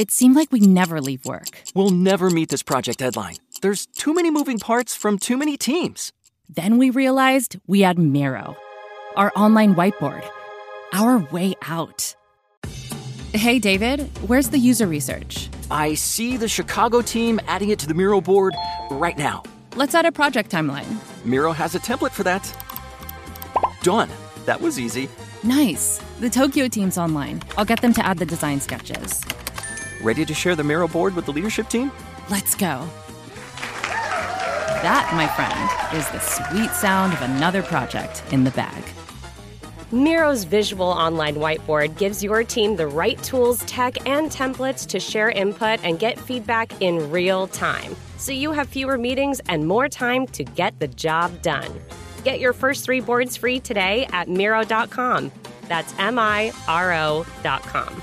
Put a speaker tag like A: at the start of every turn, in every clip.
A: it seemed like we never leave work.
B: We'll never meet this project deadline. There's too many moving parts from too many teams.
A: Then we realized we had Miro, our online whiteboard, our way out. Hey, David, where's the user research?
B: I see the Chicago team adding it to the Miro board right now.
A: Let's add a project timeline.
B: Miro has a template for that. Done. That was easy.
A: Nice. The Tokyo team's online. I'll get them to add the design sketches.
B: Ready to share the Miro board with the leadership team?
A: Let's go. That, my friend, is the sweet sound of another project in the bag.
C: Miro's visual online whiteboard gives your team the right tools, tech, and templates to share input and get feedback in real time. So you have fewer meetings and more time to get the job done. Get your first three boards free today at Miro.com. That's M I R O.com.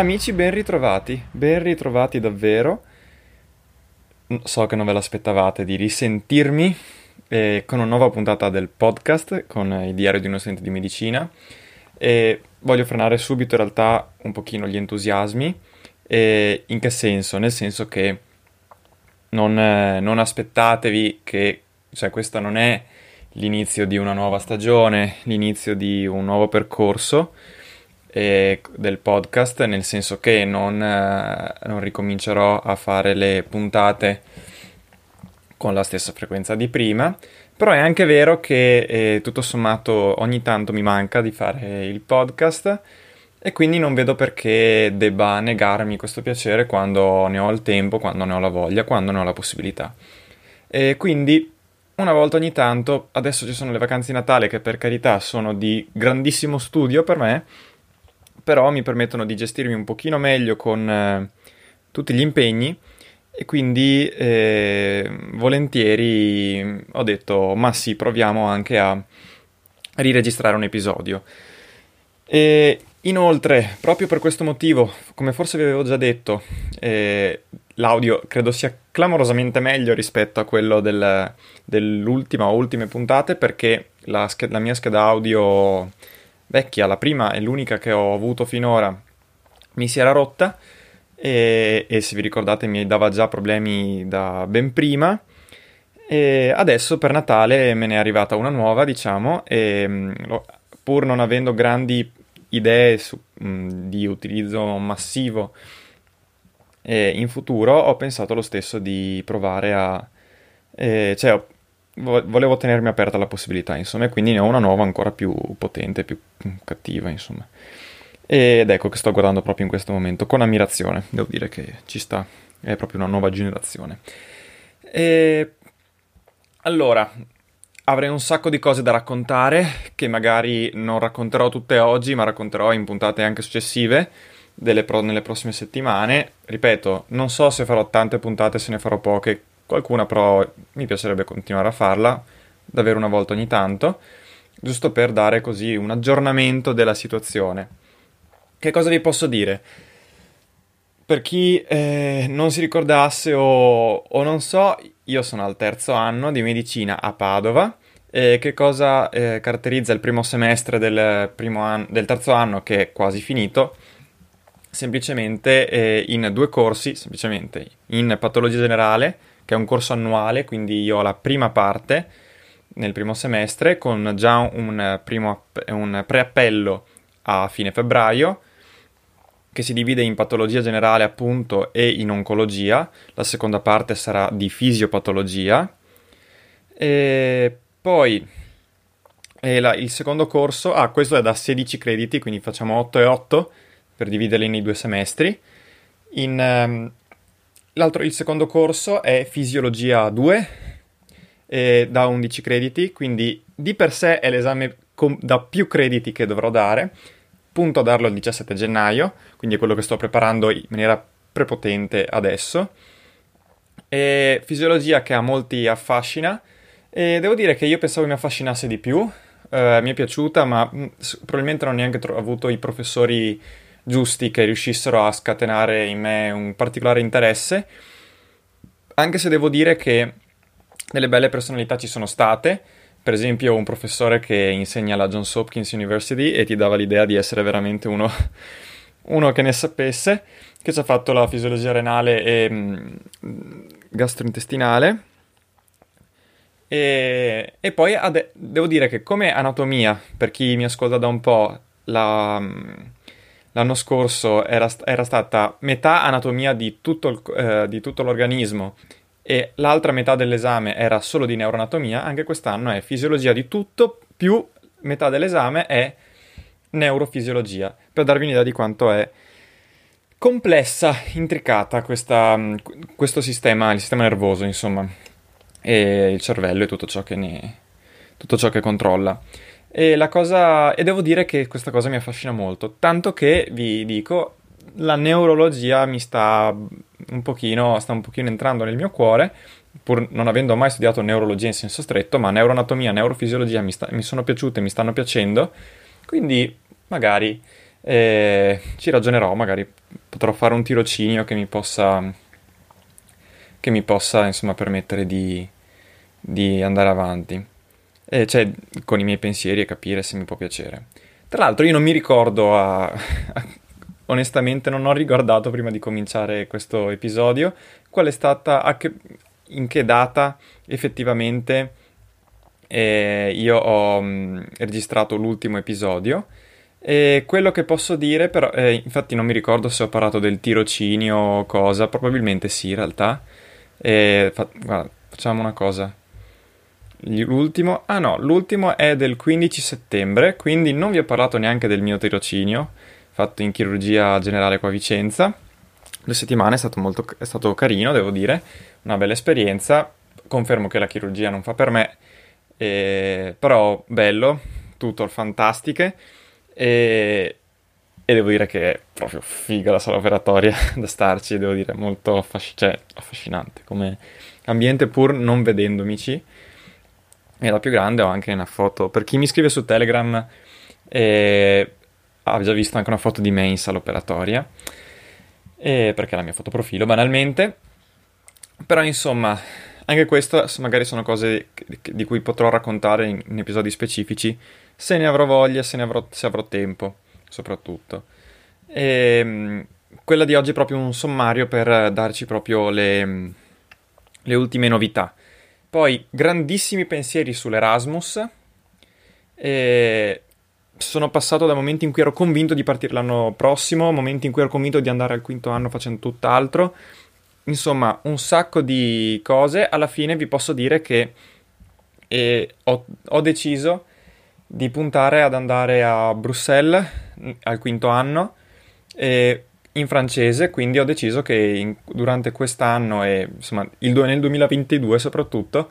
D: Amici, ben ritrovati, ben ritrovati davvero. So che non ve l'aspettavate di risentirmi eh, con una nuova puntata del podcast con il diario di uno studente di medicina e voglio frenare subito in realtà un pochino gli entusiasmi. E in che senso? Nel senso che non, eh, non aspettatevi che, cioè questo non è l'inizio di una nuova stagione, l'inizio di un nuovo percorso del podcast, nel senso che non, eh, non, ricomincerò a fare le puntate con la stessa frequenza di prima, però è anche vero che eh, tutto sommato ogni tanto mi manca di fare il podcast e quindi non vedo perché debba negarmi questo piacere quando ne ho il tempo, quando ne ho la voglia, quando ne ho la possibilità. E quindi una volta ogni tanto, adesso ci sono le vacanze di Natale che per carità sono di grandissimo studio per me, però mi permettono di gestirmi un pochino meglio con eh, tutti gli impegni e quindi eh, volentieri ho detto ma sì proviamo anche a riregistrare un episodio e inoltre proprio per questo motivo come forse vi avevo già detto eh, l'audio credo sia clamorosamente meglio rispetto a quello del, dell'ultima o ultime puntate perché la, la mia scheda audio vecchia, la prima e l'unica che ho avuto finora, mi si era rotta e, e se vi ricordate mi dava già problemi da ben prima. E adesso per Natale me ne è arrivata una nuova, diciamo, e mm, pur non avendo grandi idee su, mh, mm, di utilizzo massivo eh, in futuro, ho pensato lo stesso di provare a... Eh, cioè, volevo tenermi aperta la possibilità, insomma, e quindi ne ho una nuova ancora più potente, più cattiva, insomma. Ed ecco che sto guardando proprio in questo momento, con ammirazione, devo dire che ci sta, è proprio una nuova generazione. E allora, avrei un sacco di cose da raccontare, che magari non racconterò tutte oggi, ma racconterò in puntate anche successive, pro- nelle prossime settimane. Ripeto, non so se farò tante puntate, se ne farò poche, Qualcuna però mi piacerebbe continuare a farla, davvero una volta ogni tanto, giusto per dare così un aggiornamento della situazione. Che cosa vi posso dire? Per chi eh, non si ricordasse o, o, non so, io sono al terzo anno di medicina a Padova. E che cosa eh, caratterizza il primo semestre del, primo an- del terzo anno, che è quasi finito? Semplicemente eh, in due corsi, semplicemente in patologia generale che è un corso annuale, quindi io ho la prima parte nel primo semestre con già un, primo, un preappello a fine febbraio che si divide in patologia generale appunto e in oncologia, la seconda parte sarà di fisiopatologia, e poi e la, il secondo corso, ah questo è da 16 crediti, quindi facciamo 8 e 8 per dividerli nei due semestri. In, um, il secondo corso è fisiologia 2, da 11 crediti, quindi di per sé è l'esame com- da più crediti che dovrò dare punto a darlo il 17 gennaio, quindi è quello che sto preparando in maniera prepotente adesso. E fisiologia che a molti affascina e devo dire che io pensavo mi affascinasse di più, eh, mi è piaciuta, ma mm, probabilmente non ho neanche tro- avuto i professori giusti che riuscissero a scatenare in me un particolare interesse, anche se devo dire che delle belle personalità ci sono state per esempio un professore che insegna alla Johns Hopkins University e ti dava l'idea di essere veramente uno, uno che ne sapesse, che ci ha fatto la fisiologia renale e mh, mm, gastrointestinale. E, e poi ade- devo dire che come anatomia, per chi mi ascolta da un po', la, mm, l'anno scorso era, era, stata metà anatomia di tutto, il, eh, di tutto l'organismo e l'altra metà dell'esame era solo di neuroanatomia, anche quest'anno è fisiologia di tutto, più metà dell'esame è neurofisiologia, per darvi un'idea di quanto è complessa, intricata questa, questo sistema, il sistema nervoso, insomma, e il cervello e tutto ciò che ne, tutto ciò che controlla. E, cosa, e devo dire che questa cosa mi affascina molto, tanto che vi dico, la neurologia mi sta un pochino, sta un pochino entrando nel mio cuore, pur non avendo mai studiato neurologia in senso stretto, ma neuroanatomia, neurofisiologia mi, sta, mi sono piaciute, mi stanno piacendo, quindi magari eh, ci ragionerò, magari potrò fare un tirocinio che mi possa, che mi possa insomma permettere di, di andare avanti, e cioè con i miei pensieri e capire se mi può piacere. Tra l'altro io non mi ricordo a, onestamente non ho riguardato prima di cominciare questo episodio qual è stata, che, in che data effettivamente eh, io ho mh, mm, registrato l'ultimo episodio. E quello che posso dire, però, eh, infatti non mi ricordo se ho parlato del tirocinio o cosa, probabilmente sì in realtà. E, fa, guarda, facciamo una cosa. L'ultimo, ah no, l'ultimo è del 15 settembre, quindi non vi ho parlato neanche del mio tirocinio fatto in chirurgia generale qua a Vicenza. Due settimane è stato molto è stato carino, devo dire, una bella esperienza. Confermo che la chirurgia non fa per me, eh, però bello, tutto fantastiche e, e, devo dire che è proprio figa la sala operatoria da starci, devo dire, molto affasc- cioè, affascinante come ambiente pur non vedendomici. E la più grande ho anche una foto, per chi mi scrive su Telegram, eh, ha già visto anche una foto di me in sala operatoria, perché è la mia foto profilo banalmente. Però insomma, anche queste magari sono cose di cui potrò raccontare in, in episodi specifici, se ne avrò voglia, se, ne avrò, se avrò tempo, soprattutto. E, ehm, quella di oggi è proprio un sommario per darci proprio le, le ultime novità. Poi, grandissimi pensieri sull'Erasmus. E sono passato da momenti in cui ero convinto di partire l'anno prossimo, momenti in cui ero convinto di andare al quinto anno facendo tutt'altro. Insomma, un sacco di cose. Alla fine vi posso dire che eh, ho, ho, deciso di puntare ad andare a Bruxelles al quinto anno eh, in francese, quindi ho deciso che in, durante quest'anno e insomma il, nel 2022 soprattutto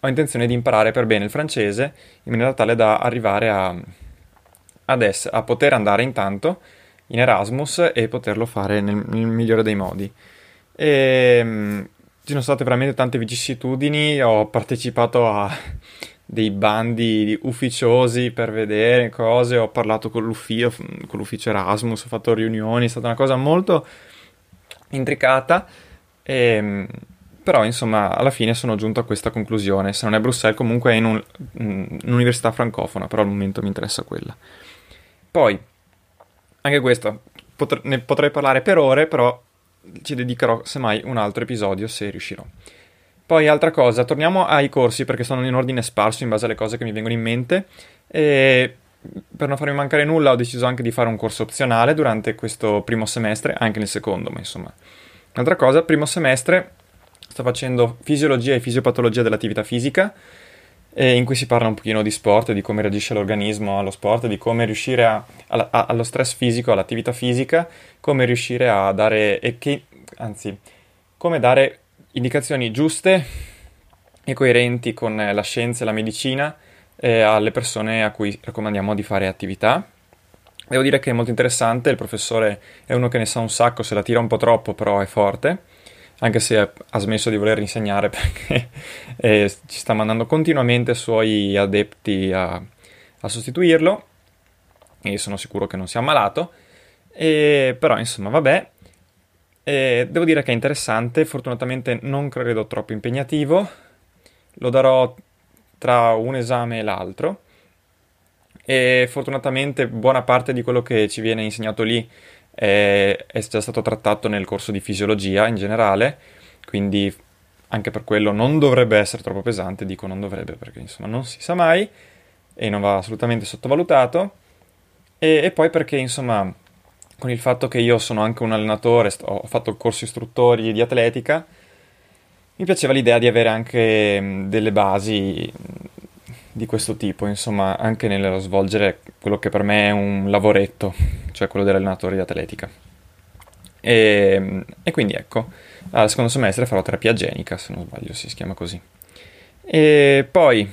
D: ho intenzione di imparare per bene il francese in maniera tale da arrivare a adesso, a poter andare intanto in Erasmus e poterlo fare nel, nel migliore dei modi. E, ehm, ci sono state veramente tante vicissitudini, ho partecipato a dei bandi ufficiosi per vedere cose, ho parlato con l'ufficio, con l'ufficio Erasmus, ho fatto riunioni, è stata una cosa molto intricata, e, ehm, però insomma alla fine sono giunto a questa conclusione, se non è Bruxelles comunque è in un, un'università francofona, però al momento mi interessa quella. Poi, anche questo, pot- ne potrei parlare per ore, però ci dedicherò semmai un altro episodio se riuscirò. Poi, altra cosa, torniamo ai corsi perché sono in ordine sparso in base alle cose che mi vengono in mente. E per non farmi mancare nulla ho deciso anche di fare un corso opzionale durante questo primo semestre, anche nel secondo, ma insomma. Un'altra cosa, primo semestre sto facendo fisiologia e fisiopatologia dell'attività fisica, in cui si parla un pochino di sport, di come reagisce l'organismo allo sport, di come riuscire a, a, a, allo stress fisico, all'attività fisica, come riuscire a dare, che, anzi, come dare indicazioni giuste e coerenti con la scienza e la medicina eh, alle persone a cui raccomandiamo di fare attività. Devo dire che è molto interessante, il professore è uno che ne sa un sacco, se la tira un po' troppo, però è forte, anche se ha smesso di voler insegnare perché eh, ci sta mandando continuamente suoi adepti a, a sostituirlo e sono sicuro che non sia ammalato. E, però insomma, vabbè. E devo dire che è interessante, fortunatamente non credo troppo impegnativo. Lo darò tra un esame e l'altro e fortunatamente buona parte di quello che ci viene insegnato lì è, è già stato trattato nel corso di fisiologia in generale, quindi anche per quello non dovrebbe essere troppo pesante, dico non dovrebbe perché insomma non si sa mai e non va assolutamente sottovalutato e, e poi perché insomma con il fatto che io sono anche un allenatore, ho fatto corsi istruttori di atletica, mi piaceva l'idea di avere anche delle basi di questo tipo, insomma, anche nello svolgere quello che per me è un lavoretto, cioè quello dell'allenatore di atletica. E, e quindi ecco, al secondo semestre farò terapia genica, se non sbaglio si chiama così. E poi,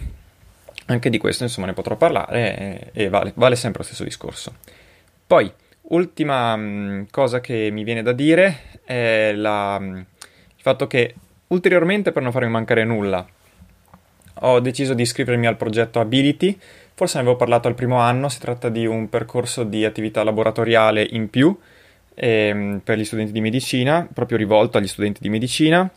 D: anche di questo, insomma, ne potrò parlare e, e vale, vale sempre lo stesso discorso. Poi, ultima cosa che mi viene da dire è la, il fatto che Ulteriormente, per non farmi mancare nulla, ho deciso di iscrivermi al progetto Ability. Forse ne avevo parlato al primo anno, si tratta di un percorso di attività laboratoriale in più ehm, per gli studenti di medicina, proprio rivolto agli studenti di medicina,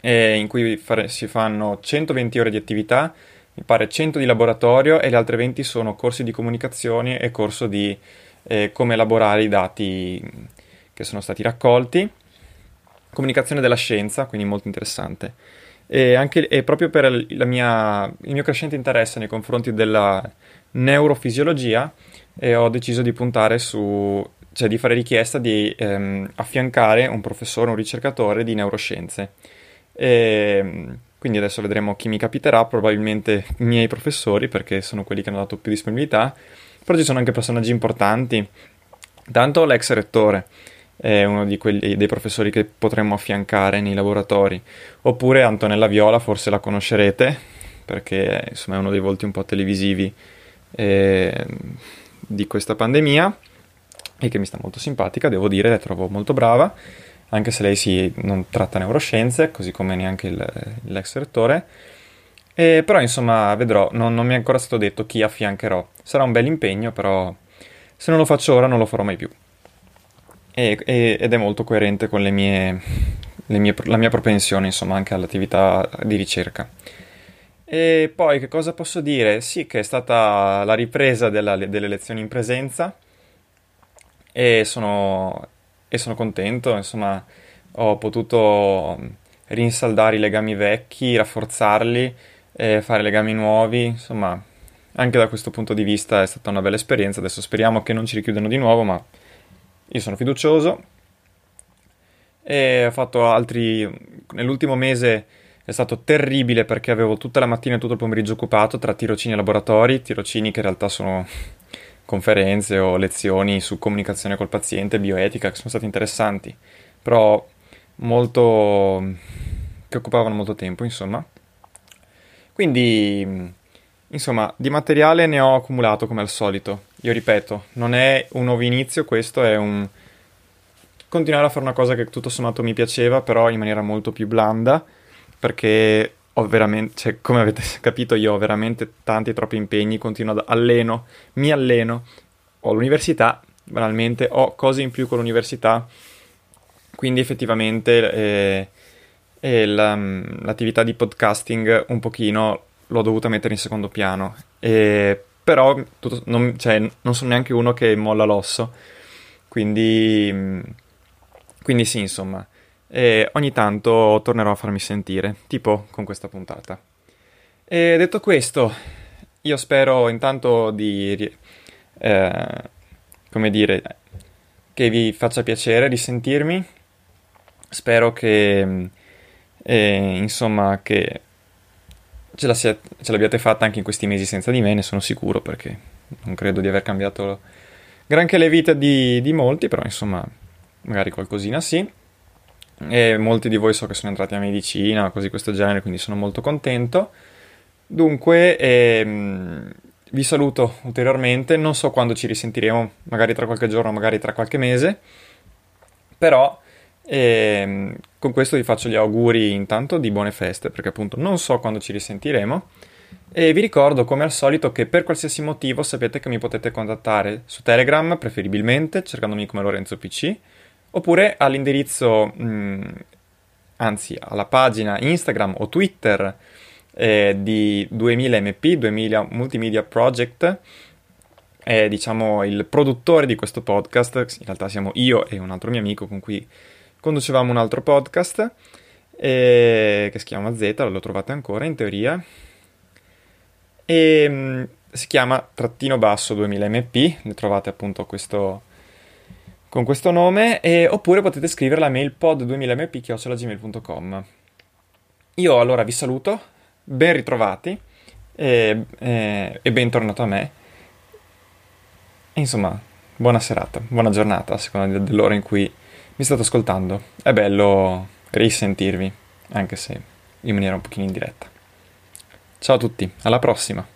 D: eh, in cui fare, si fanno 120 ore di attività, mi pare 100 di laboratorio e le altre 20 sono corsi di comunicazione e corso di eh, come elaborare i dati che sono stati raccolti comunicazione della scienza, quindi molto interessante. E, anche, e proprio per mia, il mio crescente interesse nei confronti della neurofisiologia, eh, ho deciso di puntare su, cioè di fare richiesta di ehm, affiancare un professore, un ricercatore di neuroscienze. E, quindi adesso vedremo chi mi capiterà, probabilmente i miei professori, perché sono quelli che hanno dato più disponibilità, però ci sono anche personaggi importanti, tanto l'ex rettore è uno quelli, dei professori che potremmo affiancare nei laboratori. Oppure Antonella Viola, forse la conoscerete, perché insomma, è uno dei volti un po' televisivi eh, di questa pandemia e che mi sta molto simpatica, devo dire, la trovo molto brava, anche se lei si, non tratta neuroscienze, così come neanche il, l'ex rettore. E, però insomma vedrò, non, non mi è ancora stato detto chi affiancherò. Sarà un bel impegno, però se non lo faccio ora non lo farò mai più e, e, ed è molto coerente con le mie, le mie, la mia propensione, insomma, anche all'attività di ricerca. E poi che cosa posso dire? Sì, che è stata la ripresa della, delle lezioni in presenza e sono, e sono contento, insomma, ho potuto rinsaldare i legami vecchi, rafforzarli, fare legami nuovi, insomma, anche da questo punto di vista è stata una bella esperienza. Adesso speriamo che non ci richiudano di nuovo, ma io sono fiducioso e ho fatto altri... Nell'ultimo mese è stato terribile perché avevo tutta la mattina e tutto il pomeriggio occupato tra tirocini e laboratori, tirocini che in realtà sono conferenze o lezioni su comunicazione col paziente, bioetica, che sono stati interessanti, però molto... che occupavano molto tempo, insomma. Quindi, insomma, di materiale ne ho accumulato come al solito. Io ripeto, non è un nuovo inizio, questo è un continuare a fare una cosa che tutto sommato mi piaceva, però in maniera molto più blanda, perché ho veramente, cioè, come avete capito, io ho veramente tanti troppi impegni, continuo ad alleno, mi alleno, ho l'università, banalmente, ho cose in più con l'università, quindi effettivamente eh, la, l'attività di podcasting un pochino l'ho dovuta mettere in secondo piano. E però tutto, non, cioè, non, sono neanche uno che molla l'osso, quindi, quindi sì, insomma, e ogni tanto tornerò a farmi sentire, tipo con questa puntata. E detto questo, io spero intanto di, eh, come dire, che vi faccia piacere risentirmi. Spero che, eh, insomma, che ce, la sia, ce l'abbiate fatta anche in questi mesi senza di me, ne sono sicuro, perché non credo di aver cambiato granché le vite di, di molti, però insomma, magari qualcosina sì. E molti di voi so che sono entrati a medicina o così questo genere, quindi sono molto contento. Dunque, ehm, vi saluto ulteriormente, non so quando ci risentiremo, magari tra qualche giorno, magari tra qualche mese, però ehm, con questo vi faccio gli auguri intanto di buone feste, perché appunto non so quando ci risentiremo. E vi ricordo come al solito che per qualsiasi motivo sapete che mi potete contattare su Telegram, preferibilmente, cercandomi come Lorenzo PC, oppure all'indirizzo, mh, mm, anzi alla pagina Instagram o Twitter eh, di 2000MP, 2000 Multimedia Project, è diciamo il produttore di questo podcast, in realtà siamo io e un altro mio amico con cui conducevamo un altro podcast, eh, che si chiama Z, lo trovate ancora in teoria, e mm, si chiama trattino basso 2000MP, ne trovate appunto questo, con questo nome, e, oppure potete scrivere la mail pod2000mp.gmail.com. Io allora vi saluto, ben ritrovati e, e, e bentornato a me. E insomma, buona serata, buona giornata a seconda dell'ora in cui mi state ascoltando. È bello risentirvi, anche se in maniera un pochino indiretta. Ciao a tutti, alla prossima!